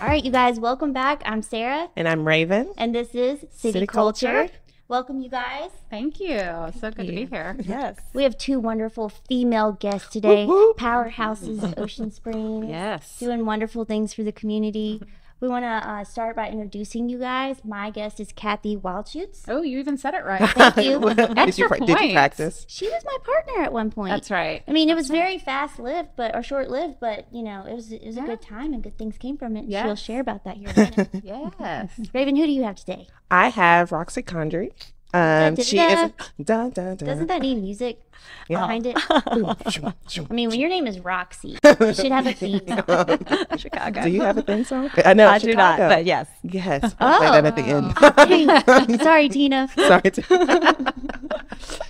All right, you guys, welcome back. I'm Sarah, And I'm Raven. and this is City, City Culture. Culture. Welcome, you guys. Thank you. So good to be here. Yes. We have two wonderful female guests today, Whoop, whoop. powerhouses Ocean Springs, Yes. doing wonderful things for the community. We want to uh, start by introducing you guys. My guest is Cathy Wildshutz. Oh, you even said it right. Thank you. did, you Extra pra- did you practice? She was my partner at one point. That's right. I mean, it was very fast lived, but or short lived, but you know, it was it was a good time and good things came from it. And She'll share about that here in. Yes. Raven, who do you have today? I have Roxy Condrey. Um, she is. Dun, dun, dun. Doesn't that need music Yeah. behind it? Boom, shoom, shoom. I mean, when your name is Roxy, you should have a theme. song. Chicago. Do you have a theme song? I know. I do not, but yes. Yes. I'll play that at the Oh. end. Sorry, Tina. Sorry.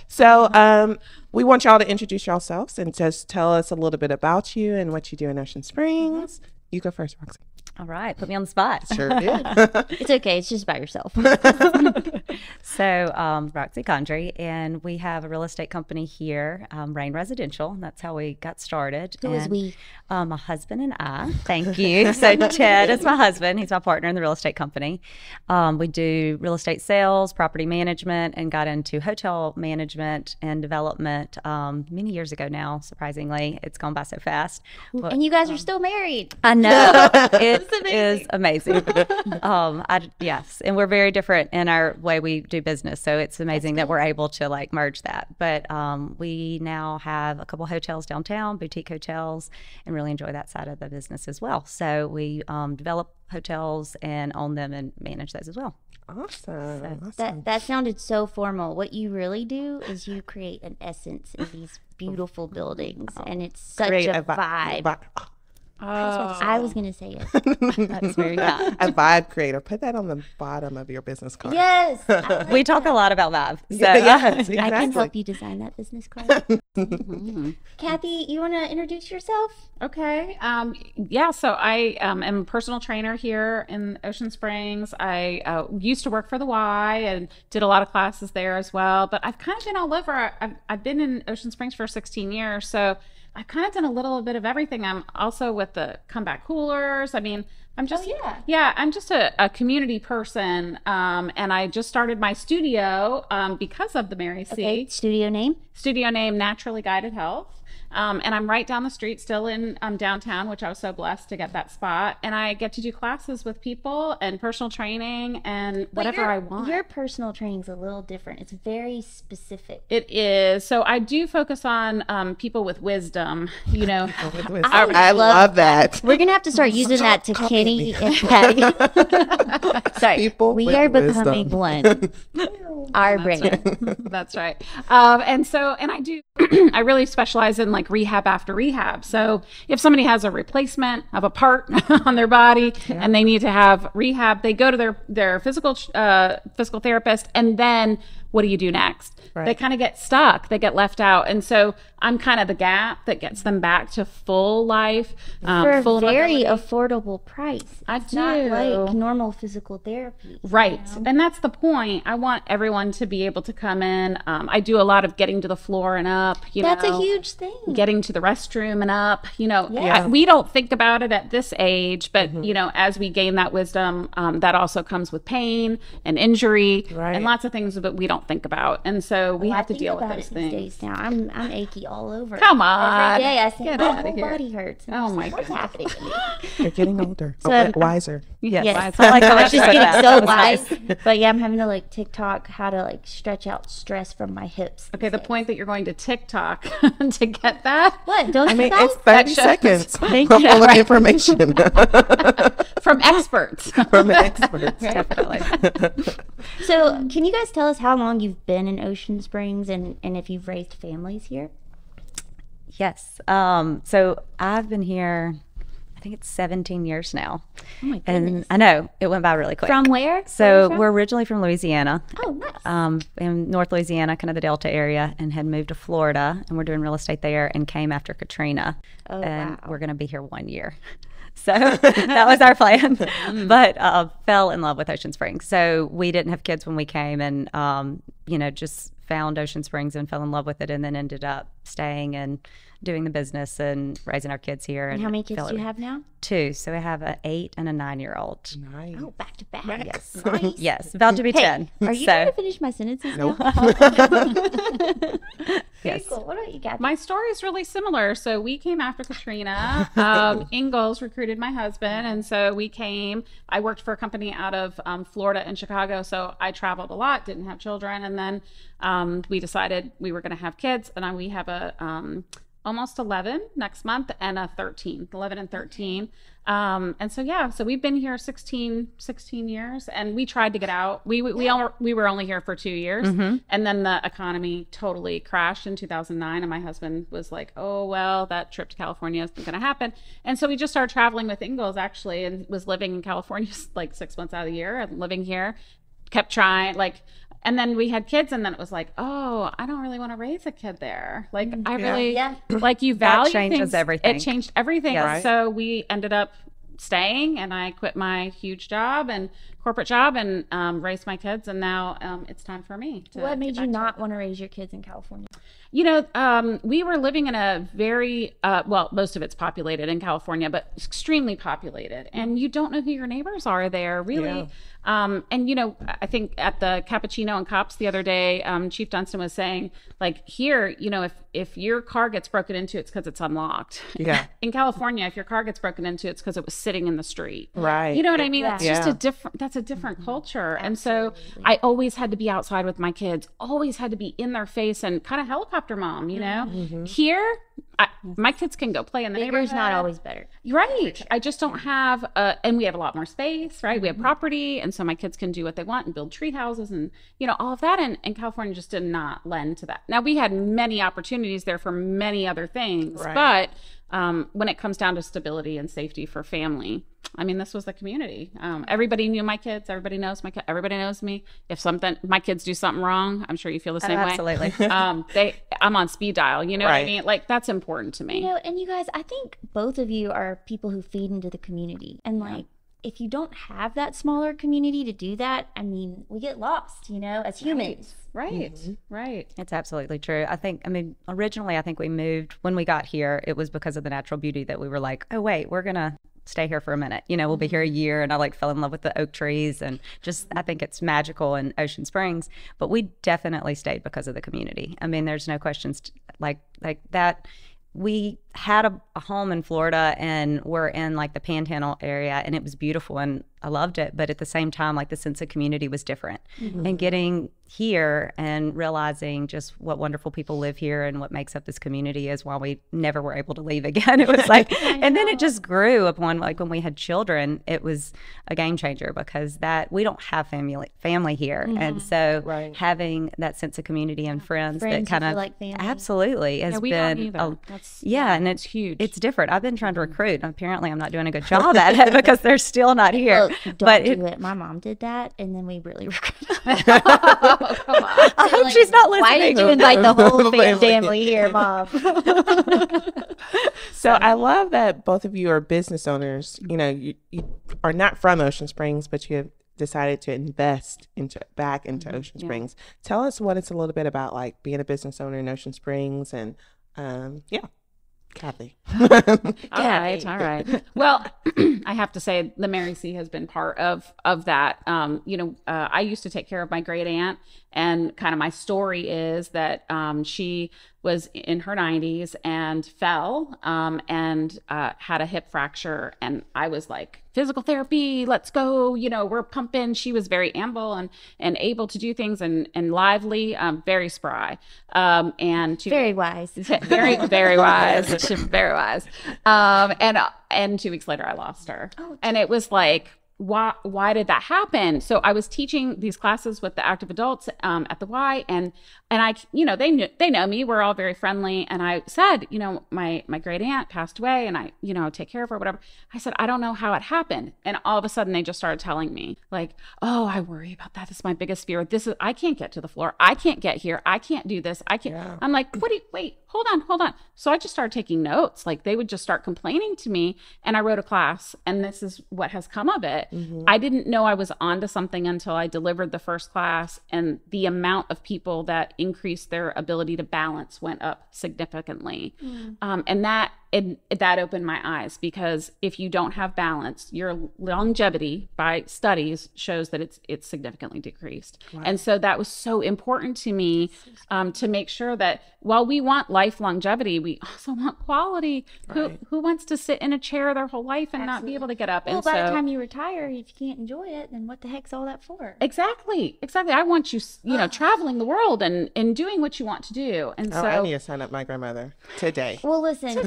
so, um, we want y'all to introduce yourselves and just tell us a little bit about you and what you do in Ocean Springs. You go first, Roxy. All right. Put me on the spot. Sure did. It's okay. It's just about yourself. So, um, Roxy Condrey, and we have a real estate company here, um, Rain Residential. That's how we got started. Who is And, we? Um, my husband and I. Thank you. So, Ted is my husband. He's my partner in the real estate company. Um, we do real estate sales, property management, and got into hotel management and development um, many years ago now. Surprisingly, it's gone by so fast. But- And you guys are still married. I know it is amazing. um, I yes, and we're very different in our way we do business, so it's amazing that we're able to like merge that. But um, we now have a couple hotels downtown, boutique hotels, and really enjoy that side of the business as well. So we um, develop hotels and own them and manage those as well. awesome. awesome. That that sounded so formal. What you really do is you create an essence in these beautiful buildings, and it's such Create a vi- vibe. Vi- Oh. I was gonna say it. That's very kind. a vibe creator. Put that on the bottom of your business card. Yes, like We talk a lot about vibe. So Yeah, yes, I can help you design that business card. Cathy, you want to introduce yourself? Okay. Um, yeah. So I um, am a personal trainer here in Ocean Springs. I uh, used to work for the Y and did a lot of classes there as well. But I've kind of been all over. I've, I've been in Ocean Springs for 16 years, so I've kind of done a little bit of everything. I'm also with the comeback coolers. I mean, I'm just yeah. yeah. I'm just a, a community person, um, and I just started my studio um, because of the Mary C Okay, studio name. studio name Naturally Guided Health. Um, and I'm right down the street, still in um, downtown, which I was so blessed to get that spot. And I get to do classes with people and personal training and But whatever your- I want. Your personal training's a little different. It's very specific. It is. So I do focus on um, people with wisdom, you know. With wisdom. I I, love love that. We're gonna have to start using that to Copy Kenny and Patty. Sorry, People we with are becoming one. Our brain. That's right. Um, and so, and I do, I really specialize in like rehab after rehab. So if somebody has a replacement of a part on their body and they need to have rehab, they go to their, their physical, uh, physical therapist. And then what do you do next? They kind of get stuck, they get left out. And so I'm kind of the gap that gets them back to full life, um, For a very mobility. affordable price. I It's not like normal physical therapy. Right. And that's the point. I want everyone to be able to come in. Um, I do a lot of getting to the floor and up, you know. That's know. a huge thing. getting to the restroom and up you know Yeah. I- we don't think about it at this age but Mm-hmm. you know as we gain that wisdom um, that also comes with pain and injury Right. and lots of things that we don't think about and so we oh, I have to deal with those things days now. I'm I'm achy all over. Come on. Every day I say Get my outta whole here. body hurts. And Oh my just like, What's happening to me? You're getting older. So oh, wiser. yes, Yes. I like how I'm just getting that. so That nice. wise. But yeah, I'm having to like TikTok how to like stretch out stress from my hips. okay the days. point that you're going to tiktok to get that What? Don't I you mean, guys? it's 30 shows. seconds Thank full you. of information from experts from experts. Definitely. So, can you guys tell us how long you've been in Ocean Springs and, and if you've raised families here? Yes. Um, so I've been here, I think it's 17 years now. Oh my goodness. And I know it went by really quick. from where? Where so from? we're originally from Louisiana, Oh, nice. um, in North Louisiana, kind of the Delta area, and had moved to Florida, and we're doing real estate there, and came after Katrina, Oh, and wow. we're going to be here one year. So that was our plan. but uh, fell in love with Ocean Springs. So we didn't have kids when we came, and um, you know, just found Ocean Springs and fell in love with it, and then ended up staying and doing the business and raising our kids here. And how many kids do you have now? Two. So we have an eight and a nine year old. Nice. Oh, back to back. Yes. Nice. Yes. About to be Hey, 10. Are you so, trying to finish my sentences Nope. now? Yes. cool. What about you, Cathy? My story is really similar. So we came after Katrina. Um, Ingalls recruited my husband, and so we came. I worked for a company out of um, Florida and Chicago, so I traveled a lot, didn't have children, and then um, we decided we were going to have kids, and I, we have a um, almost 11 next month and a 13 11 and 13 um, and so yeah so we've been here 16 16 years and we tried to get out. We we, we, all, we were only here for two years and then the economy totally crashed in 2009 and my husband was like oh well that trip to california isn't going to happen. And so we just started traveling with Ingalls actually and was living in california like six months out of the year and living here. Kept trying like and then we had kids and then it was like oh i don't really want to raise a kid there like mm, i Yeah. really Yeah. like you That value changes things- everything. it changed everything Yes. So we ended up staying and i quit my huge job and corporate job and um, raised my kids and now um, it's time for me to what made you not want to raise your kids in California? You know, um, we were living in a very, uh, well, most of it's populated in California, but extremely populated. And you don't know who your neighbors are there, really. Yeah. Um, and, you know, I think at the Cappuccino and Cops the other day, um, Chief Dunstan was saying, like, here, you know, if, if your car gets broken into, it's because it's unlocked. Yeah. in California, if your car gets broken into, it's because it was sitting in the street. Right. You know what I mean? Yeah. Just a different. That's a different culture, and so I always had to be outside with my kids. Always had to be in their face and kind of helicopter mom. You know, here I, my kids can go play in the Bigger's not always better. Right. I just don't have, uh, and we have a lot more space, right? We Mm-hmm. have property, and so my kids can do what they want and build tree houses and, you know, all of that. And, and California just did not lend to that. Now, we had many opportunities there for many other things, Right. but um, when it comes down to stability and safety for family, I mean, this was the community. Um, everybody knew my kids. Everybody knows my kids. Everybody knows me. If something, my kids do something wrong, I'm sure you feel the same way. absolutely. Um, they, I'm on speed dial. You know what I mean? Like that's important to me. You know, and you guys, I think both of you are people who feed into the community. And like, if you don't have that smaller community to do that, I mean, we get lost, you know, as humans. Right. Right. It's absolutely true. I think, I mean, originally, I think we moved when we got here, it was because of the natural beauty that we were like, oh, wait, we're going to stay here for a minute. You know, we'll be here a mm-hmm. year. And I like fell in love with the oak trees and just, I think it's magical in Ocean Springs. But we definitely stayed because of the community. I mean, there's no questions t- like, like that. We had a, a home in Florida and we're in like the panhandle area and it was beautiful and I loved it. But at the same time, like the sense of community was different. Mm-hmm. And getting here and realizing just what wonderful people live here and what makes up this community is why we never were able to leave again. It was like, and then it just grew upon like when we had children, it was a game changer because that we don't have family family here, mm-hmm. and so Right. having that sense of community and friends, Friends that kind of like family. absolutely has Yeah, we been a- That's yeah, and it's huge. It's different. I've been trying to mm-hmm. recruit. and Apparently, I'm not doing a good job at it because they're still not here. Look, don't but do it, it. My mom did that, and then we really regret oh, come on. I hope she's not listening. Why did you invite the whole Family. family here, mom? So I love that both of you are business owners. You know, you, you are not from Ocean Springs, but you have decided to invest into back into Ocean Springs. Tell us what it's a little bit about, like being a business owner in Ocean Springs, and um, yeah, Cathy. All right, all right. Well, I have to say the Mary C has been part of of that. Um, you know, uh, I used to take care of my great aunt, and kind of my story is that um, she was in her 90s and fell um, and uh, had a hip fracture, and I was like, physical therapy, let's go. You know, we're pumping. She was very amble and and able to do things and and lively, um, very spry, um, and to, Very wise. very very wise very wise um and and two weeks later i lost her Oh, and it was like why why did that happen? So i was teaching these classes with the active adults um, at the y and and i you know they knew they know me. We're all very friendly. And i said you know my my great aunt passed away and i you know take care of her whatever. I said i don't know how it happened. And all of a sudden they just started telling me like oh i worry about that. This is my biggest fear. This is i can't get to the floor. I can't get here. I can't do this. I can't Yeah. i'm like what do you wait hold on hold on. So i just started taking notes. Like they would just start complaining to me. And i wrote a class. And this is what has come of it i didn't know i was onto something until i delivered the first class and the amount of people that increased their ability to balance went up significantly. Um, and that it, that opened my eyes because if you don't have balance your longevity by studies shows that it's it's significantly decreased. And so that was so important to me um, to make sure that while we want life longevity we also want quality. Who Right. who wants to sit in a chair their whole life and not be able to get up? Well, and by so the time you retire, if you can't enjoy it, then what the heck's all that for? exactly. Exactly. I want you you know traveling the world and and doing what you want to do. And Oh, so I need to sign up my grandmother today. Well, listen, you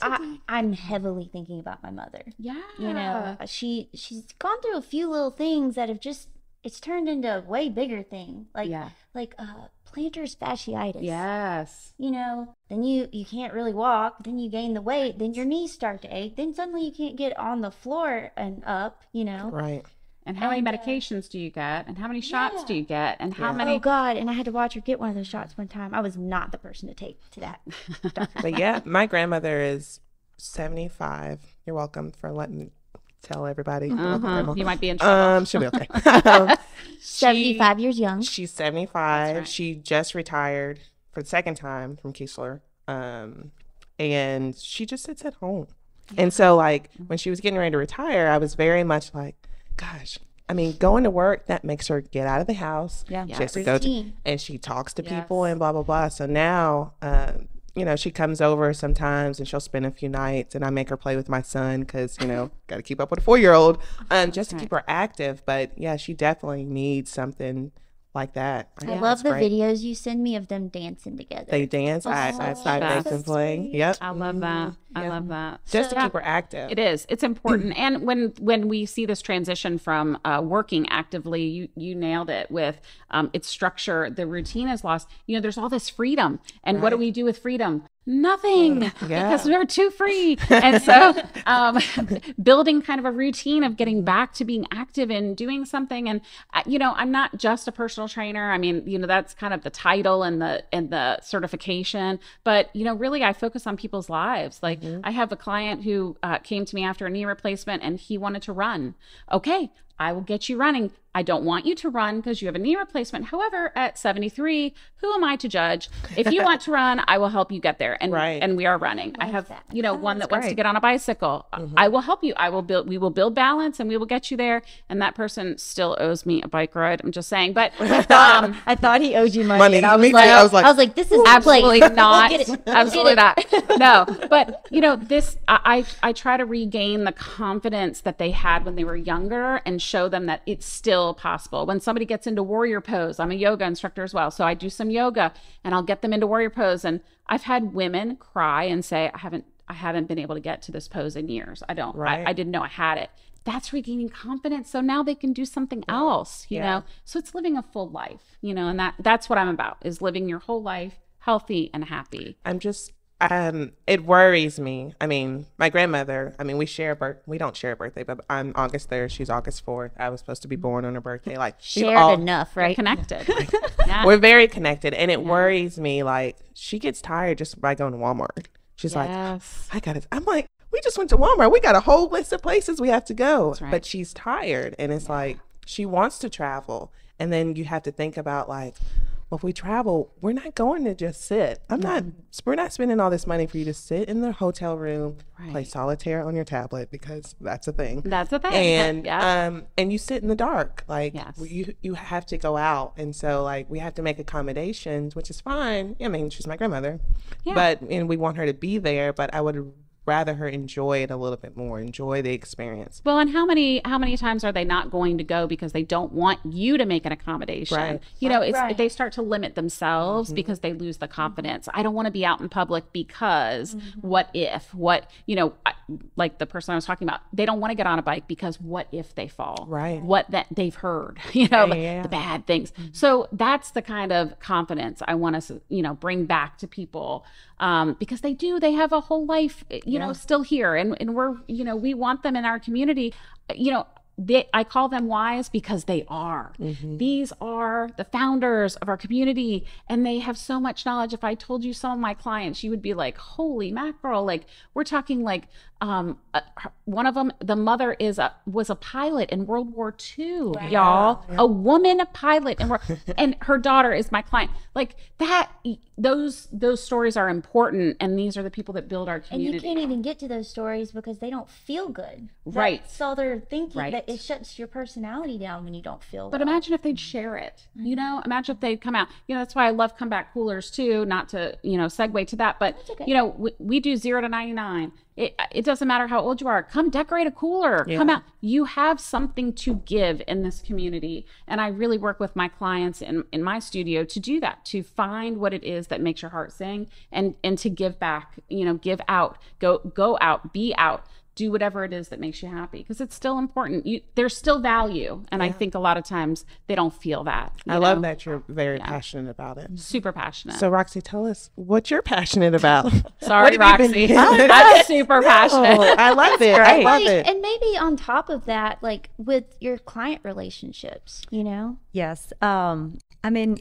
I, I'm heavily thinking about my mother. yeah You know, she she's gone through a few little things that have just it's turned into a way bigger thing, like yeah like uh plantar fasciitis. yes You know, then you you can't really walk. Then you gain the weight. Then your knees start to ache. Then suddenly you can't get on the floor and up. You know. Right. And how many And, uh, medications do you get and how many shots yeah. do you get and how Yeah. many Oh God! And I had to watch her get one of those shots one time. I was not the person to take to that. But yeah, my grandmother is 75. You're welcome for letting me tell everybody. You're uh-huh. You might be in trouble Um, she'll be okay. Um, Seventy-five years young. She's 75. right. She just retired for the second time from Keesler. Um, and she just sits at home. And so, like, when she was getting ready to retire, I was very much like, gosh, I mean, going to work, that makes her get out of the house. Yeah. She has to go to, and she talks to people and blah, blah, blah. So now, um, you know, she comes over sometimes and she'll spend a few nights and I make her play with my son because, you know, got to keep up with a four year old um, just to keep her active. But yeah, she definitely needs something like that. I think love the great. videos you send me of them dancing together. They dance. I, Oh, I that's side so make them play. Yep. i love that i love that Just to Yeah. keep her active. It is. It's important. and when when we see this transition from uh, working actively, you you nailed it with um, its structure. The routine is lost. You know, there's all this freedom, and what do we do with freedom? Nothing, Yeah. because we're too free. And so, um, building kind of a routine of getting back to being active and doing something. And uh, you know, I'm not just a personal trainer. I mean, you know, that's kind of the title and the and the certification. But you know, really, I focus on people's lives. Like I have a client who uh, came to me after a knee replacement, and he wanted to run. Okay, I will get you running. I don't want you to run because you have a knee replacement. However, at 73, who am I to judge? If you want to run, I will help you get there. And Right. and we are running. I have that. you know one that wants to get on a bicycle. I will help you. I will build. We will build balance, and we will get you there. And that person still owes me a bike ride. I'm just saying, but um, I thought he owed you money. Money. and I was Me too. like, I was like, I was like, this is absolutely place. not Get it. absolutely not no but you know this I, I I try to regain the confidence that they had when they were younger and show them that it's still possible. When somebody gets into warrior pose i'm a yoga instructor as well so i do some yoga and i'll get them into warrior pose. And i've had women cry and say i haven't i haven't been able to get to this pose in years. I don't Right. I, I didn't know i had it. That's regaining confidence so now they can do something else you Yeah. know? So it's living a full life you know and that that's what i'm about is living your whole life healthy and happy. I'm just um it worries me. I mean, my grandmother, I mean, we share birth we don't share a birthday, but I'm August 3rd, she's August 4th. I was supposed to be born on her birthday. Like we've Shared all- enough, right? connected yeah. We're very connected and it worries me like she gets tired just by going to Walmart. She's like, I got it. I'm like, we just went to Walmart. We got a whole list of places we have to go. right. But she's tired. And it's like, she wants to travel. And then you have to think about, like, well, if we travel, we're not going to just sit. I'm not, we're not spending all this money for you to sit in the hotel room, play solitaire on your tablet because that's a thing. that's the thing And yeah um and you sit in the dark like Yes. you you have to go out and so like we have to make accommodations which is fine I mean she's my grandmother Yeah. but and we want her to be there but I would rather her enjoy it a little bit more, enjoy the experience. Well, and how many how many times are they not going to go because they don't want you to make an accommodation? Right. You know, it's Right. they start to limit themselves mm-hmm. because they lose the mm-hmm. confidence. I don't want to be out in public because mm-hmm. what if? What you know, I- like the person I was talking about, they don't want to get on a bike because what if they fall? Right. What that they've heard, you know, the, yeah. the bad things. So that's the kind of confidence I want us, you know, bring back to people um, because they do. They have a whole life, eh, you know, still here, and and we're, you know, we want them in our community. You know, they, I call them wise because they are. Mm-hmm. These are the founders of our community, and they have so much knowledge. If I told you some of my clients, you would be like, "Holy mackerel!" Like we're talking like um, uh, one of them, the mother is a was a pilot in World War II, y'all, a woman pilot, and and her daughter is my client. Like that, those those stories are important, and these are the people that build our community. And you can't even get to those stories because they don't feel good. Right. That's all they're thinking. Right. That it shuts your personality down when you don't feel But well. imagine if they'd share it. You know, imagine if they'd come out. You know, that's why I love comeback coolers too. Not to you know segue to that, but okay. you know, we, we do zero to ninety nine. It it doesn't matter how old you are. Come decorate a cooler. Come out. You have something to give in this community, and I really work with my clients in in my studio to do that. To find what it is that makes your heart sing, and and to give back. You know, give out. Go go out. Be out do whatever it is that makes you happy because it's still important you there's still value and i think a lot of times they don't feel that you I love that you're very passionate about it. super passionate So Roxy, tell us what you're passionate about. sorry what have you been- roxy i'm super passionate Oh, I love it. I love it. and maybe on top of that, like with your client relationships, you know? Yes. Um, I mean,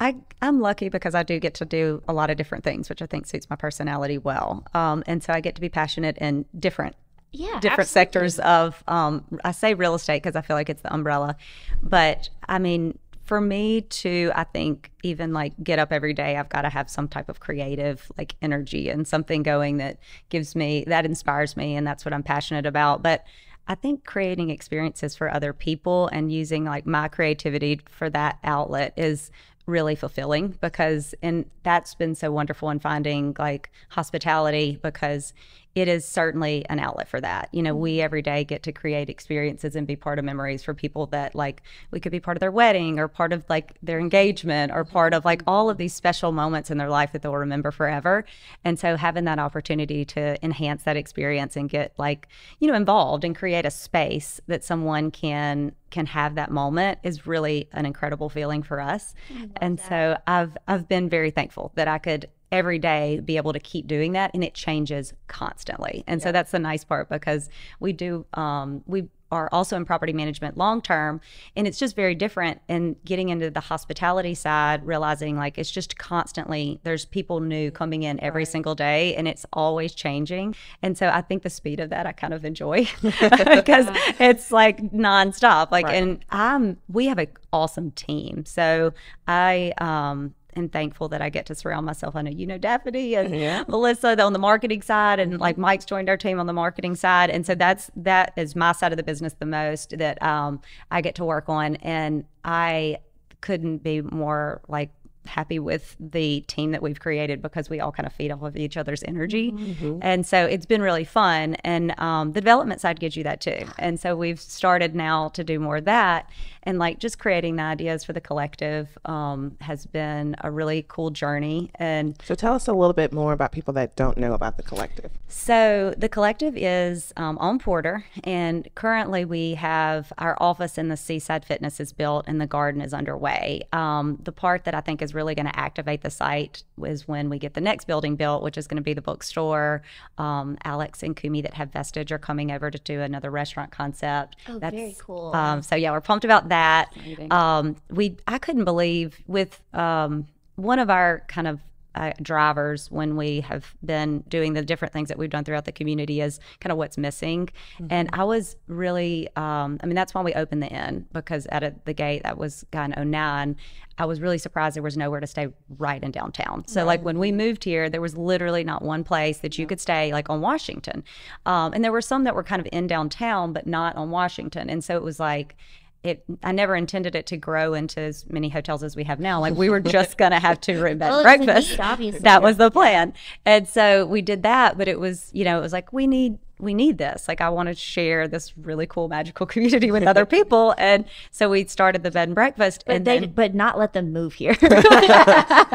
I I'm lucky because I do get to do a lot of different things, which I think suits my personality well. Um, and so I get to be passionate in different Yeah. different sectors of um, I say real estate because I feel like it's the umbrella, but I mean for me to I think even like get up every day I've got to have some type of creative like energy and something going that gives me that inspires me and that's what I'm passionate about but I think creating experiences for other people and using like my creativity for that outlet is really fulfilling because and that's been so wonderful in finding like hospitality because it is certainly an outlet for that. You know, we every day get to create experiences and be part of memories for people that like we could be part of their wedding or part of like their engagement or part of like all of these special moments in their life that they'll remember forever. And so having that opportunity to enhance that experience and get like, you know, involved and create a space that someone can can have that moment is really an incredible feeling for us. And so I've I've been very thankful that I could every day be able to keep doing that and it changes constantly. And so that's the nice part because we do um, we are also in property management long term and it's just very different and getting into the hospitality side realizing like it's just constantly there's people new coming in every single day and it's always changing. And so i think the speed of that i kind of enjoy because it's like nonstop. Like and i'm we have an awesome team. So i um and thankful that I get to surround myself. I know you know Daphne and Melissa on the marketing side, and like Mike's joined our team on the marketing side, and so that's that is my side of the business the most that um, I get to work on, and I couldn't be more like happy with the team that we've created because we all kind of feed off of each other's energy. And so it's been really fun. And um, the development side gives you that too. And so we've started now to do more of that. And like just creating the ideas for the collective um, has been a really cool journey. And So tell us a little bit more about people that don't know about the collective. so the collective is um, on Porter, and currently we have our office in the Seaside Fitness is built, and the garden is underway. Um, the part that I think is really going to activate the site is when we get the next building built, which is going to be the bookstore. Um, Alex and Kumi that have Vestige are coming over to do another restaurant concept. Oh, very cool. Um, so yeah, we're pumped about that. Um, we I couldn't believe with um, one of our kind of uh, drivers when we have been doing the different things that we've done throughout the community is kind of what's missing. And I was really, um, I mean, that's why we opened the inn because out of the gate that was kind of 09. I was really surprised there was nowhere to stay right in downtown. So like when we moved here, there was literally not one place that you could stay like on Washington, um, and there were some that were kind of in downtown but not on Washington. And so it was like it I never intended it to grow into as many hotels as we have now. Like we were just gonna have two room bed Well, and it was a breakfast. obviously. That was the plan. And so we did that, but it was, you know, it was like we need we need this. Like I want to share this really cool magical community with other people. And so we started the bed and breakfast But and they, then but not let them move here.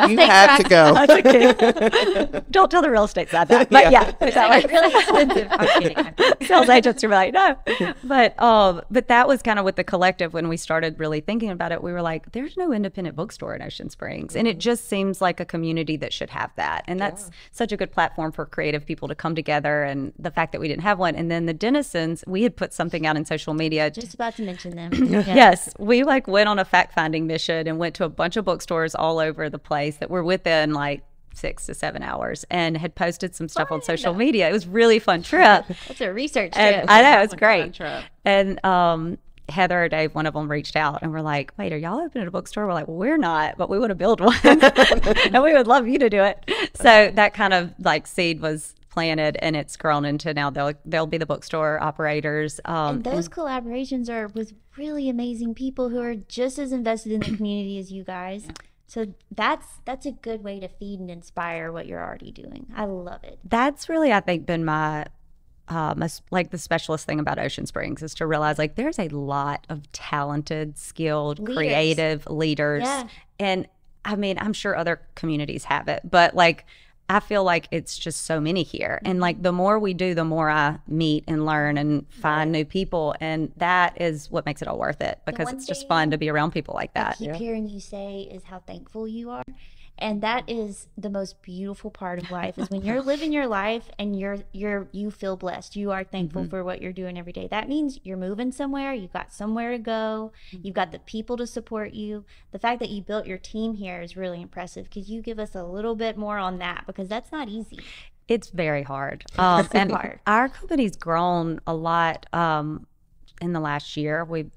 You have to go. don't tell the real estate side that. But yeah, It's that like was- really expensive. I'm kidding. I'm kidding. sales agents are like, no. But um, but that was kind of with the collective when we started really thinking about it. We were like, there's no independent bookstore in Ocean Springs, and it just seems like a community that should have that. And that's such a good platform for creative people to come together. And the fact that we didn't have one, and then the Denizens, we had put something out in social media. Just about to mention them. Yeah. Yes, we like went on a fact finding mission and went to a bunch of bookstores all over the place that were within like six to seven hours and had posted some stuff on social media. It was really fun trip. That's a research And trip. I know it's Like a fun great. trip. And um, Heather or Dave, one of them reached out and we're like, "Wait, are y'all opening a bookstore?" We're like, well, "We're not, but we want to build one, and we would love you to do it." So that kind of like seed was planted, and it's grown into now they'll they'll be the bookstore operators. Um, and those collaborations are with really amazing people who are just as invested in the community as you guys. So that's that's a good way to feed and inspire what you're already doing. I love it. that's really I think been my um, like the specialist thing about Ocean Springs is to realize like there's a lot of talented, skilled, Leaders. creative leaders, Yeah. and I mean I'm sure other communities have it, but like I feel like it's just so many here, and like the more we do, the more I meet and learn and find new people, and that is what makes it all worth it because it's just fun to be around people like I that. keep hearing you say is how thankful you are. And that is the most beautiful part of life is when you're living your life and you're you're you feel blessed. You are thankful for what you're doing every day. That means you're moving somewhere, you've got somewhere to go, you've got the people to support you. The fact that you built your team here is really impressive. Could you give us a little bit more on that because that's not easy. It's very hard. Um, and hard. our company's grown a lot um, in the last year. We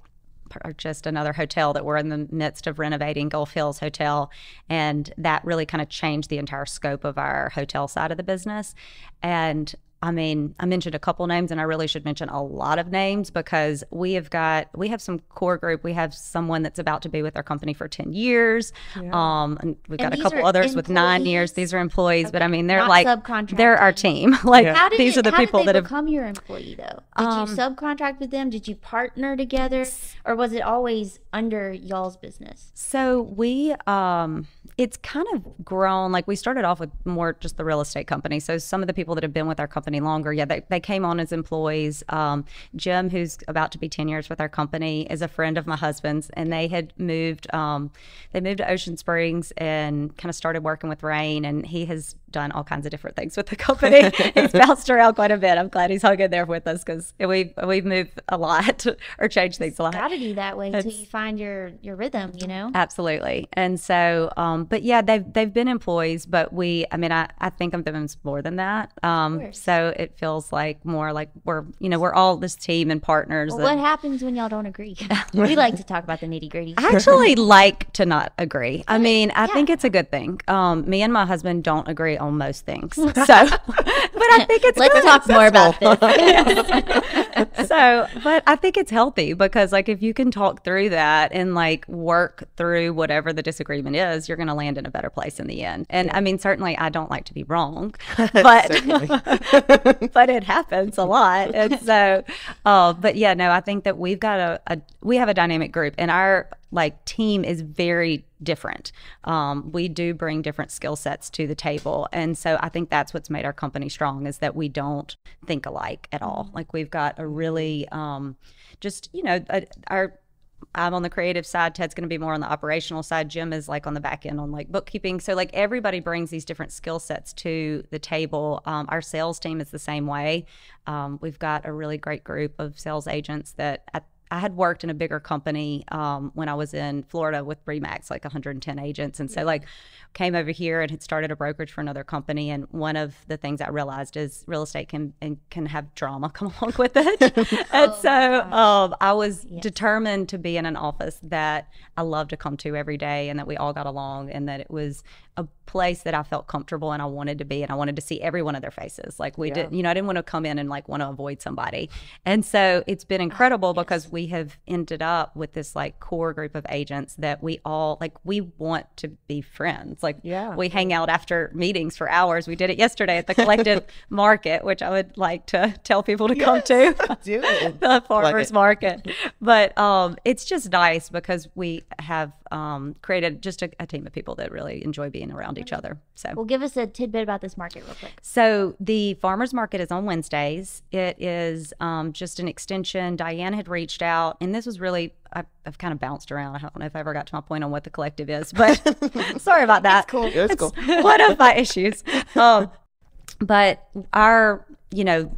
purchased another hotel that we're in the midst of renovating, Gulf Hills Hotel, and that really kind of changed the entire scope of our hotel side of the business. And I mean, I mentioned a couple names, and I really should mention a lot of names because we have got we have some core group. We have someone that's about to be with our company for ten years. Um, and we've got And a couple others with nine years. These are employees, but I mean, they're Not like they're our team. like How did these are the people that have become your employee though? Did Um, you subcontract with them? Did you partner together, or was it always under y'all's business? So we, um, it's kind of grown. Like we started off with more just the real estate company. So some of the people that have been with our company longer, yeah, they, they came on as employees. Um, Jim, who's about to be ten years with our company, is a friend of my husband's, and they had moved. Um, they moved to Ocean Springs and kind of started working with Rain, and he has done all kinds of different things with the company. he's bounced around quite a bit. I'm glad he's hung in there with us because we we've moved a lot or changed things a lot. Got to be that way until you find your your rhythm. You know. Absolutely. And so, um, but yeah, they've they've been employees, but we, I mean, I, I think of them as more than that. Um, so it feels like more like we're, you know, we're all this team and partners. Well, that- what happens when y'all don't agree? we like to talk about the nitty gritty. I actually like to not agree. I mean, I think it's a good thing. Um, me and my husband don't agree on most things. So, but I think it's Let's good. talk more about this. so, but I think it's healthy because, like, if you can talk through that and like work through whatever the disagreement is, you're going to land in a better place in the end. And I mean, certainly, I don't like to be wrong, but but it happens a lot. And so, uh, but yeah, no, I think that we've got a, a we have a dynamic group, and our like team is very different. Um, we do bring different skill sets to the table, and so I think that's what's made our company strong is that we don't think alike at all. Like we've got a really um, just you know a, our I'm on the creative side. Ted's going to be more on the operational side. Jim is like on the back end on like bookkeeping. So like everybody brings these different skill sets to the table. Um, our sales team is the same way. Um, we've got a really great group of sales agents that I, I had worked in a bigger company um, when I was in Florida with Remax, like 110 agents, and so like came over here and had started a brokerage for another company. And one of the things I realized is real estate can and can have drama come along with it. and so um, I was determined to be in an office that I love to come to every day, and that we all got along, and that it was a place that I felt comfortable and I wanted to be, and I wanted to see every one of their faces. Like we did, you know, I didn't want to come in and like want to avoid somebody. And so it's been incredible because we we have ended up with this like core group of agents that we all like we want to be friends. Like Yeah. we hang out after meetings for hours. We did it yesterday at the collective market, which I would like to tell people to come to. Do the farmers it. market. But um, it's just nice because we have um, created just a, a team of people that really enjoy being around each other. So. Well, give us a tidbit about this market real quick. So the farmers market is on Wednesdays. It is um, just an extension. Diane had reached out, and this was really I, I've kind of bounced around. I don't know if I ever got to my point on what the collective is, but sorry about that. cool. It was cool. One of my issues. Um, but our, you know,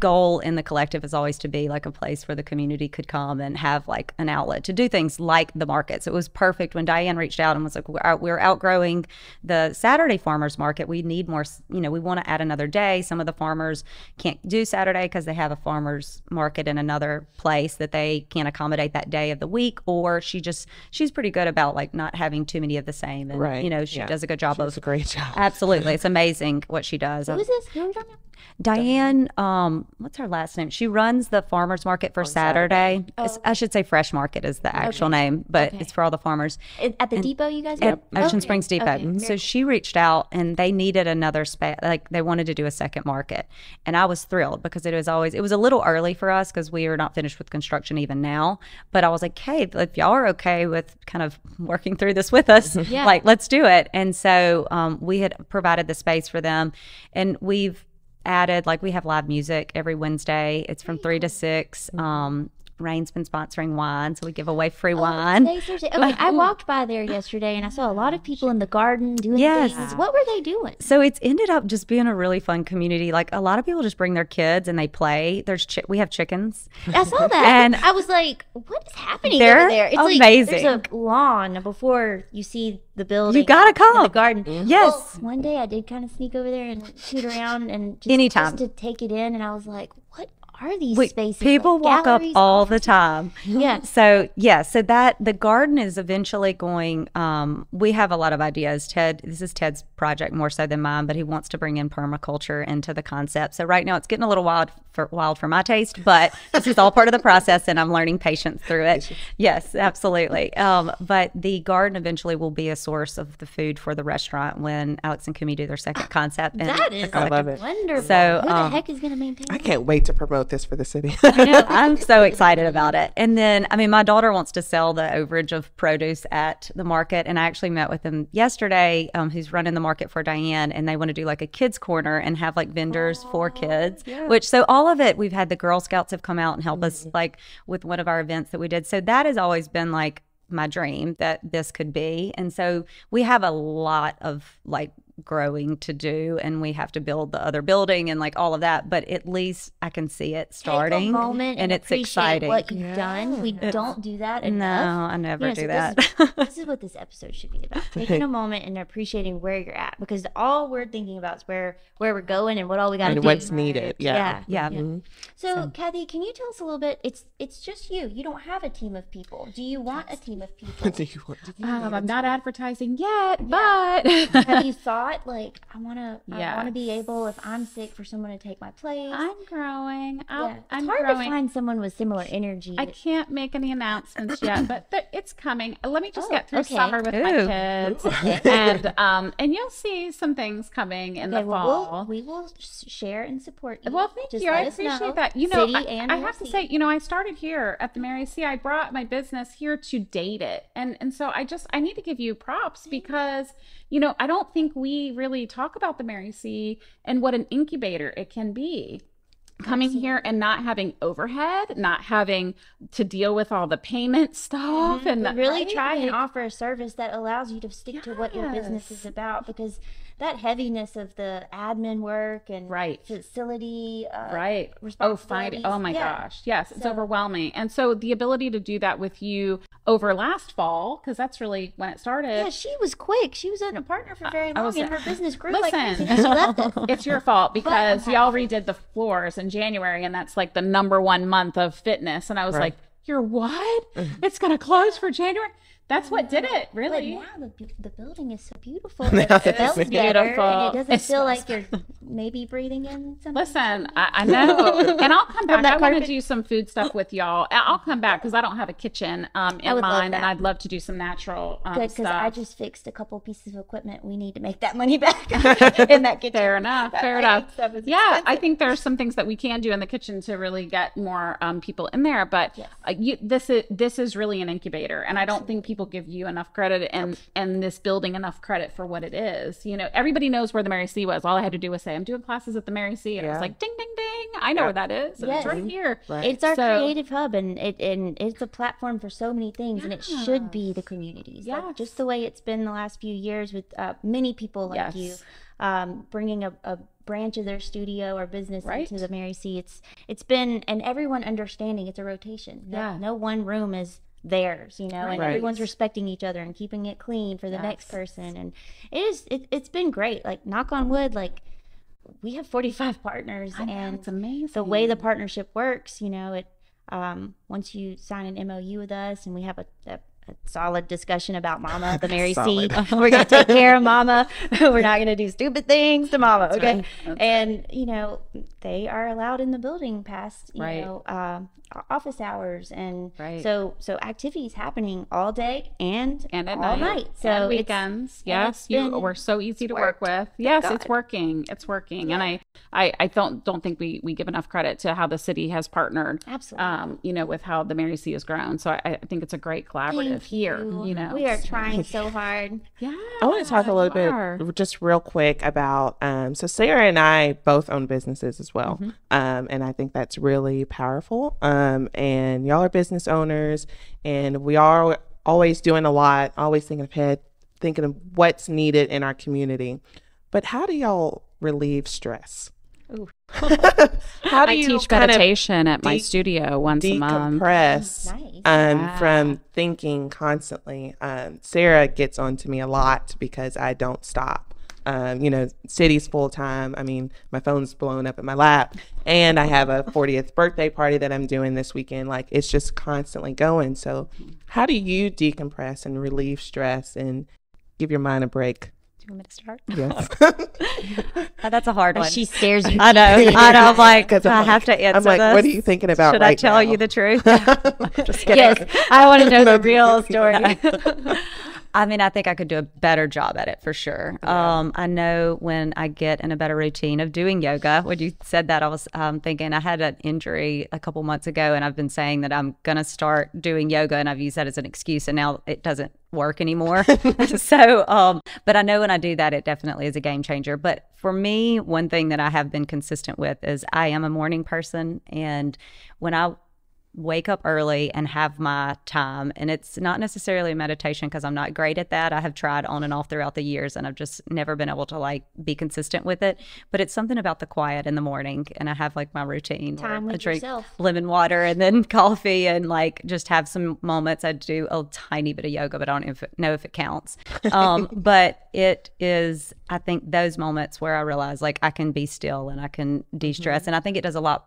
goal in the collective is always to be like a place where the community could come and have like an outlet to do things like the markets. It was perfect when Diane reached out and was like, we're, we're outgrowing the Saturday farmers market. We need more, you know, we want to add another day. Some of the farmers can't do Saturday because they have a farmers market in another place that they can't accommodate that day of the week. Or she just, she's pretty good about like not having too many of the same. And, Right. you know, she Yeah. does a good job It's of a great job. Absolutely. It's amazing what she does. Who is this? Who are we talking about? Diane, um, what's her last name? She runs the farmers market for Saturday. It's- I should say Fresh Market is the actual name, but Okay. it's for all the farmers At the depot, you guys? at? Ocean Okay. Springs Depot. Okay. So she reached out and they needed another space. Like they wanted to do a second market, and I was thrilled because it was always it was a little early for us because we are not finished with construction even now. But I was like, hey, if y'all are okay with kind of working through this with us, Yeah. like let's do it. And so um, we had provided the space for them, and we've added like we have live music every Wednesday. It's from three to 6 Um, Rain's been sponsoring wine, so we give away free oh, wine. Say, seriously. Okay, I walked by there yesterday and I saw a lot of people in the garden doing Yes. things. What were they doing? So it's ended up just being a really fun community. Like a lot of people just bring their kids and they play. There's chi- we have chickens. I saw that, And- and I was like, "What is happening over there?" It's like amazing. there's a lawn before you see the building. You gotta and the come. garden. Mm-hmm. Yes. Well, one day I did kind of sneak over there and shoot around and just, Anytime. just to take it in, and I was like, "What are these Wait, spaces?" people Like walk up galleries, all the time. Yeah. So yeah, so that the garden is eventually going. Um, we have a lot of ideas. Ted, this is Ted's project more so than mine, but he wants to bring in permaculture into the concept. So right now it's getting a little wild for wild for my taste, but this is all part of the process, and I'm learning patience through it. Yes, absolutely. Um, but the garden eventually will be a source of the food for the restaurant when Alex and Kumi do their second concept. and That is I love it. wonderful. So, Who the um, heck is going to maintain? I can't wait to promote this for the city. I know. I'm so excited about it. And then, I mean, my daughter wants to sell the overage of produce at the market. And I actually met with him yesterday, um, who's running the market for Diane. And they want to do like a kids' corner and have like vendors for kids, which so all of it, we've had the Girl Scouts have come out and help us like with one of our events that we did. So that has always been like, my dream that this could be. And so we have a lot of like growing to do and we have to build the other building and like all of that. But at least I can see it starting. Take a moment and, and it's exciting. what you've done. We don't do that enough no. I never Yeah, do so that. This is, this is what this episode should be about: taking a moment and appreciating where you're at, because all we're thinking about is where where we're going and what all we got to do and what's needed. Yeah. Yeah. yeah. So, Cathy, can you tell us a little bit? It's it's just you. You don't have a team of people. Do you want a team of people? Do you want- do you Um, I'm not advertising yet, but have you thought like I want to? I want to be able if I'm sick for someone to take my place. I'm growing. I'll, yeah. It's I'm hard growing. to find someone with similar energy. I can't make any announcements yet, but th- it's coming. Let me just Oh, get through okay. summer with Ooh. my kids, and um, and you'll see some things coming in okay, the well, fall. we'll, we will share and support you. Well, thank Just you. I let us know. appreciate that. You know, City I, and I have to say, you know, I started here at the Mary C. I brought my business here to date it, and and so I just I need to give you props because you know I don't think we really talk about the Mary C. and what an incubator it can be. Coming here and not having overhead, not having to deal with all the payment stuff, and the- really right? try and offer a service that allows you to stick to what your business is about because that heaviness of the admin work and Right. facility uh, right oh find oh my Yeah. gosh yes it's overwhelming and so the ability to do that with you over last fall because that's really when it started Yeah, she was quick. She was in a partner for very I long, was- and her business grew like Listen. crazy. She left us. it's your fault because I'm y'all redid the floors in January and that's like the number one month of fitness and I was Right. like you're what it's gonna close for January That's what did it, But really. now the, bu- the building is so beautiful. Now It it's smells better, beautiful. and it doesn't It feel like you're maybe breathing in something. Listen, I, I know, and I'll come back. that I want to do some food stuff with y'all. I- I'll come back because I don't have a kitchen um, in would love mind, and. I'd love to do some natural um, Good, because I just fixed a couple pieces of equipment. We need to make that money back in that kitchen. Fair enough. That Fair enough. stuff is Yeah, I think there are some things that we can do in the kitchen to really get more um, people in there. But Yes. uh, you, this is this is really an incubator, and I don't think people give you enough credit and and this building enough credit for what it is. You know, everybody knows where the Mary C was. All I had to do was say, "I'm doing classes at the Mary C," and I was like, "Ding, ding, ding! I know where that is. and It's right here." Right. It's our So- creative hub, and it and it's a platform for so many things, and it should be the communities. Like, just the way it's been the last few years with uh, many people like you, um, bringing a, a branch of their studio or business Right. into the Mary C. It's it's been and everyone understanding it's a rotation. No, Yeah. no one room is theirs, you know, and Right. everyone's respecting each other and keeping it clean for the next person. And it is it, it's been great. Like knock on wood, like we have 45 partners I know, and it's amazing. the way the partnership works, you know, it um, once you sign an MOU with us and we have a, a, a solid discussion about Mama, the Mary C, we're gonna take care of Mama. we're not gonna do stupid things to Mama, okay? right. That's and you know, they are allowed in the building past you Right. know um, o- office hours, and Right. so so activities happening all day and and at all night, night. So and weekends. Yes, you we're so easy to worked. work with. Yes, it's working. It's working, and I, I, I don't don't think we we give enough credit to how the city has partnered. Absolutely. Um, you know, with how the Mary C has grown. So I, I think it's a great collaborative Thank here. you. You know, we are trying so hard. Yeah, I want to talk a little you are. bit, just real quick, about. Um, so Sarah and I both own businesses as well, Mm-hmm. um, and I think that's really powerful. Um, and y'all are business owners, and we are always doing a lot, always thinking ahead, thinking of what's needed in our community. But how do y'all relieve stress? Ooh. how do I you teach kind of meditation at my studio once a month. decompress Nice. um, Yeah. from thinking constantly. Um, Sarah gets on to me a lot because I don't stop. Um, you know, city's full time. I mean, my phone's blown up in my lap, and I have a 40th birthday party that I'm doing this weekend. Like, it's just constantly going. So, how do you decompress and relieve stress and give your mind a break? Do you want me to start? Yes. Uh, that's a hard one. She stares you. I know. I know. I'm like, 'Cause I I'm have to answer I'm like, this. what are you thinking about Should right I tell now? you the truth? Just kidding. yes, I want to know the real story. I mean, I think I could do a better job at it for sure. Um, I know when I get in a better routine of doing yoga. When you said that, I was um, thinking I had an injury a couple months ago, and I've been saying that I'm going to start doing yoga, and I've used that as an excuse, and now it doesn't work anymore. so, um, but I know when I do that, it definitely is a game changer. But for me, one thing that I have been consistent with is I am a morning person, and when I wake up early and have my time. And it's not necessarily meditation because I'm not great at that. I have tried on and off throughout the years and I've just never been able to like be consistent with it. But it's something about the quiet in the morning. And I have like my routine Time I with drink yourself. lemon water and then coffee and like just have some moments. I do a tiny bit of yoga, but I don't know if it counts. Um, but it is, I think, those moments where I realize like I can be still and I can de stress. And I think it does a lot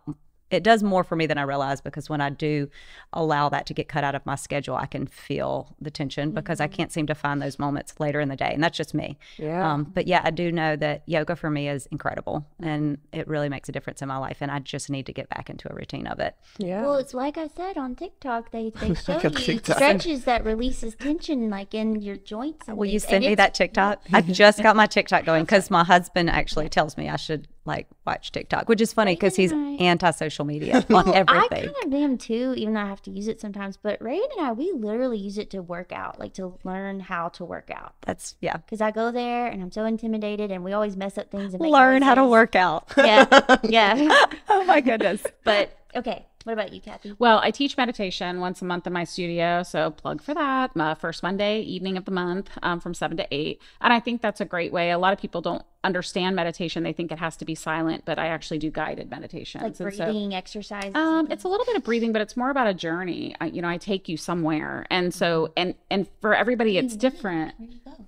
it does more for me than I realize because when I do allow that to get cut out of my schedule, I can feel the tension because I can't seem to find those moments later in the day. And that's just me. Yeah. Um, but yeah, I do know that yoga for me is incredible and it really makes a difference in my life. And I just need to get back into a routine of it. yeah. Well, it's like I said on TikTok. They they show on you TikTok. stretches that releases tension, like in your joints. And Will you things, and send me that TikTok? I just got my TikTok going because my husband actually tells me I should like watch TikTok, which is funny because he's Right. anti-social media on everything. I kind of am too, even though I have to use it sometimes. But Ray and I, we literally use it to work out, like to learn how to work out. That's yeah. Because I go there and I'm so intimidated, and we always mess up things and make Learn how to work out. Yeah, yeah. oh my goodness. but okay, what about you, Cathy? Well, I teach meditation once a month in my studio, so plug for that. My first Monday evening of the month um, from seven to eight, and I think that's a great way. A lot of people don't understand meditation; they think it has to be silent, but I actually do guided meditations. Like And so- breathing exercises. um, it's a little bit of breathing, but it's more about a journey. I, you know, I take you somewhere, and so and and for everybody, it's different.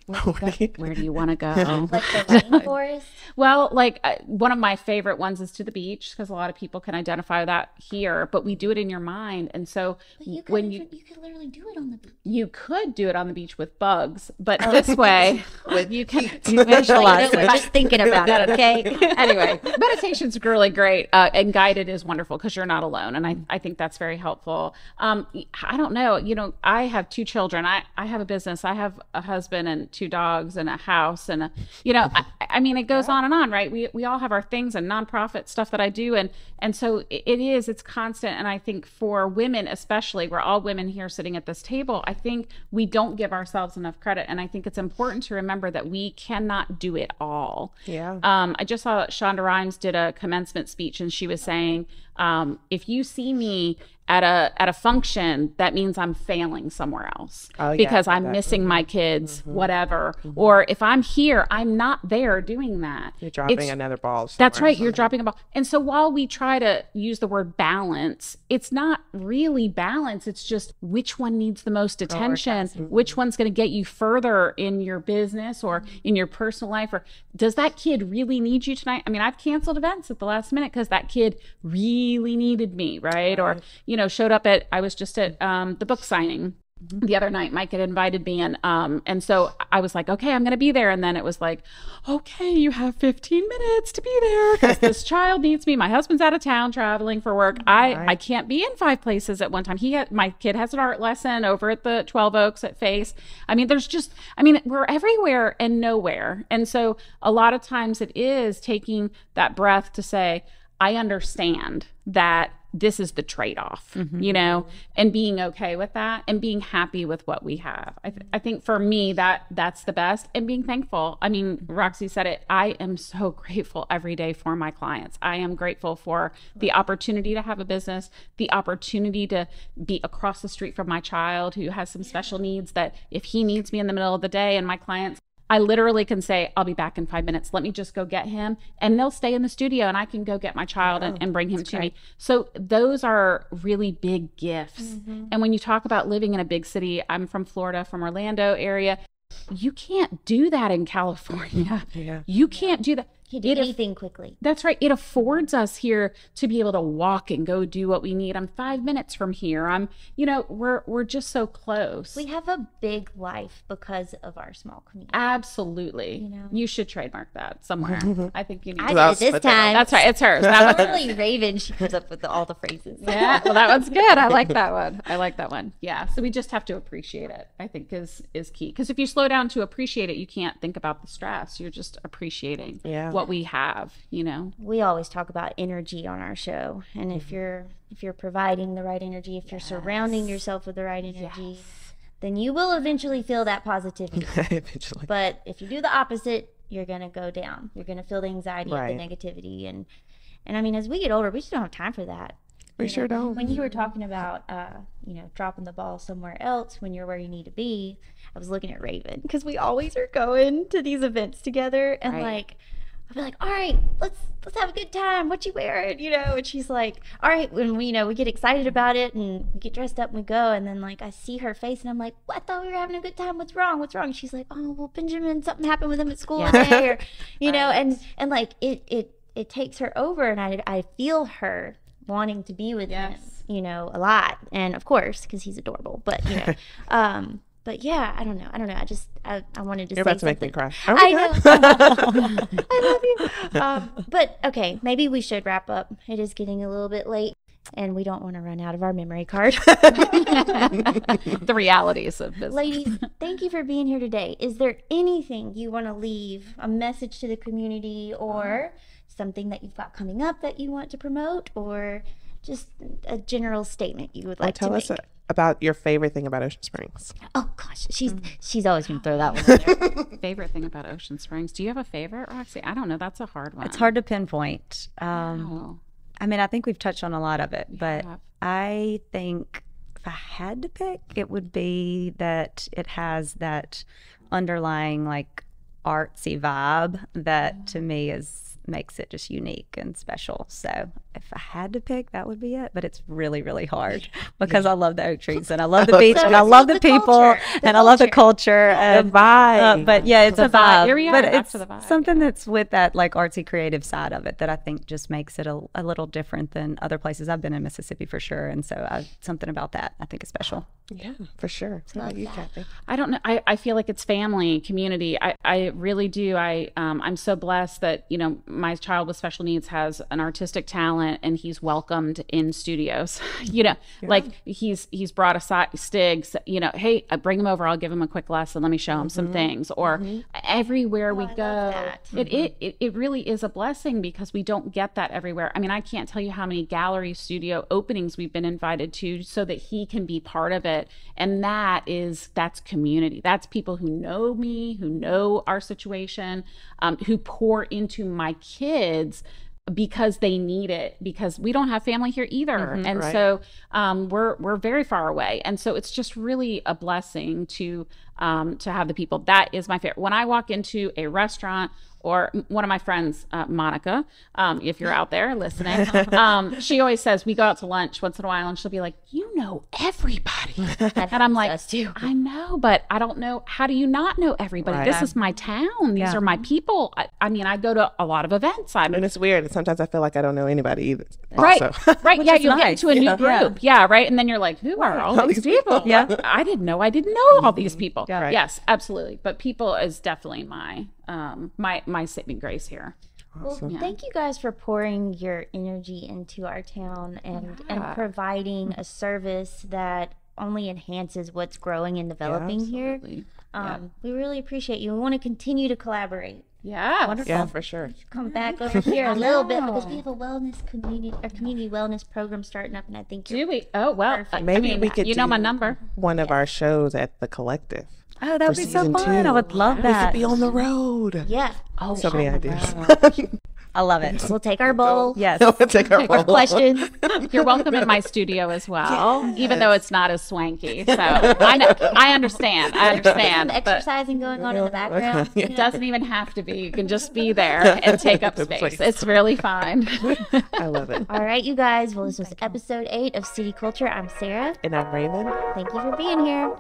Where do you? Where do you want to go? Like the rainforest. Well, like uh, one of my favorite ones is to the beach because a lot of people can identify that here, but we do it in your mind. And so But you could, when you you could literally do it on the beach. you could do it on the beach with bugs, but this way you can You visualize know, it. we're just thinking about it, okay? anyway, meditation's really great, uh, and guided is wonderful because you're not alone, and I, I think that's very helpful. Um, I don't know, you know, I have two children. I, I have a business. I have a husband and two dogs and a house, and a, you know, I, I mean, it goes on and on, right? We we all have our things and nonprofit stuff that I do, and and so it, it is. It's constant, and I think for women especially, we're all women here sitting at this table. I think we don't give ourselves enough credit, and I think it's important to remember that we cannot do it all. Yeah. Um, I just saw Shonda Rhimes did a commencement speech, and she was saying, um, "If you see me at a at a function, that means I'm failing somewhere else Oh, yeah, because I'm that- Mm-hmm. missing my kids, whatever. Or if I'm here, I'm not there doing that. You're dropping It's- another ball. that's right. You're dropping a ball. And so while we try to use the word balance, it's not really balance. It's just which one needs the most attention, which one's going to get you further in your business or in your personal life. Or does that kid really need you tonight? I mean, I've canceled events at the last minute because that kid really needed me, right? Or, you know, showed up at, I was just at um, the book signing the other night. Mike had invited me and um and so i was like okay i'm gonna be there. And then it was like okay you have 15 minutes to be there because this child needs me. My husband's out of town traveling for work. I i can't be in five places at one time. He had my kid has an art lesson over at the 12 oaks at face. I mean there's just i mean we're everywhere and nowhere. And so a lot of times it is taking that breath to say i understand that this is the trade-off mm-hmm. you know and being okay with that and being happy with what we have. I, th- I think for me that that's the best and being thankful. I mean roxy said it i am so grateful every day for my clients. I am grateful for the opportunity to have a business the opportunity to be across the street from my child who has some special needs that if he needs me in the middle of the day and my clients I literally can say, I'll be back in five minutes. Let me just go get him. And they'll stay in the studio and I can go get my child and, and bring him to me. So those are really big gifts. Mm-hmm. And when you talk about living in a big city, I'm from Florida, from Orlando area. You can't do that in California. Yeah. You can't do that. You do It aff- anything quickly. that's right. It affords us here to be able to walk and go do what we need. I'm five minutes from here. I'm, you know, we're we're just so close. We have a big life because of our small community. Absolutely. You know? You should trademark that somewhere. I think you need I to. did I'll this split that out. time. That's right. It's hers. That one- Normally Raven, she comes up with all the phrases. yeah. Well, that one's good. I like that one. I like that one. Yeah. So we just have to appreciate it. I think is is key. Because if you slow down to appreciate it, you can't think about the stress. You're just appreciating Yeah. what we have. You know. we always talk about energy on our show and if you're if you're providing the right energy if you're surrounding yourself with the right energy then you will eventually feel that positivity Eventually. but if you do the opposite you're going to go down you're going to feel the anxiety Right. of the negativity and and i mean as we get older we just don't have time for that We sure don't. when you were talking about uh you know dropping the ball somewhere else when you're where you need to be i was looking at raven because we always are going to these events together and Right. like i'll be like all right let's let's have a good time. What you wearing? You know and she's like all right when we you know we get excited about it and we get dressed up and we go and then like i see her face and i'm like well, i thought we were having a good time. What's wrong? What's wrong? She's like oh well benjamin something happened with him at school today or you know and and like it it it takes her over and i i feel her wanting to be with him you know, a lot. And of course, because he's adorable. But you know, um, but yeah, I don't know. I don't know. I just I, I wanted to You're say about to make me cry. Are I we know. I love you. Um, but okay, maybe we should wrap up. It is getting a little bit late, and we don't want to run out of our memory card. the realities of business. Ladies, thank you for being here today. Is there anything you want to leave, a message to the community, or something that you've got coming up that you want to promote, or just a general statement you would like like tell to us make? About your favorite thing about Ocean Springs. Oh gosh, she's she's always gonna throw that one. There. favorite thing about Ocean Springs. Do you have a favorite, Roxy? I don't know. That's a hard one. It's hard to pinpoint. Um, I mean, I think we've touched on a lot of it, but have. I think if I had to pick, it would be that it has that underlying like artsy vibe that to me is makes it just unique and special. So if I had to pick, that would be it. But it's really, really hard because I love the oak trees and I love the beach and I love the, the people culture, the and I love the culture. The And, vibe. uh, but yeah, it's The a vibe. vibe. Here we are, but it's to the vibe, something that's with that like artsy creative side of it that I think just makes it a, a little different than other places. I've been in Mississippi for sure, and so I, something about that I think is special. yeah, for sure. How about you, Cathy? I don't know. I, I feel like it's family, community. I, I really do. I um, I'm so blessed that you know my child with special needs has an artistic talent and he's welcomed in studios. you know, like he's he's brought aside Stigs. You know, hey, I bring him over. I'll give him a quick lesson. Let me show him some mm-hmm. things. Or mm-hmm. everywhere oh, we I go, love that. it, it mm-hmm. it it really is a blessing because we don't get that everywhere. I mean, I can't tell you how many gallery studio openings we've been invited to so that he can be part of it. And that is that's community. That's people who know me, who know our situation, um, who pour into my kids because they need it because we don't have family here either. And right. so um, we're we're very far away. And so it's just really a blessing to um, to have the people. That is my favorite. When i walk into a restaurant or one of my friends uh, monica um, if you're out there listening um, she always says we go out to lunch once in a while and she'll be like you know everybody and i'm like too. i know but i don't know how do you not know everybody Right. this is my town these Yeah. are my people I, I mean i go to a lot of events i'm And it's weird. Sometimes I feel like I don't know anybody either. Right, Also. right. yeah, you'll get nice. into a new Yeah. group. Yeah. right. And then you're like, who are all, all these these people? Yeah. I didn't know I didn't know all these people. Yeah. Right. Yes, absolutely. But people is definitely my um my my saving grace here. Well, thank you guys for pouring your energy into our town and and providing a service that only enhances what's growing and developing here. Absolutely. Um, We really appreciate you. We want to continue to collaborate. Yeah. Wonderful. yeah, for sure. Come back over here a little bit because we have a wellness community or community wellness program starting up, and I think Do you're we? Oh well. Perfect. I Maybe mean, we could You know my number. One of our shows at the collective. Oh, that would be so fun. two. I would love that. We could be on the road. yeah. Oh, So many ideas. I love it. We'll take our bowl. Yes. We'll take our Our roll. questions. You're welcome in my studio as well, even though it's not as swanky. So I know, I understand. I understand. Some exercising going on in the background. you it know. doesn't even have to be. You can just be there and take up space. It's really fine. I love it. All right, you guys. Well, this was episode eight of City Culture. I'm Sarah. And I'm Raven. Thank you for being here.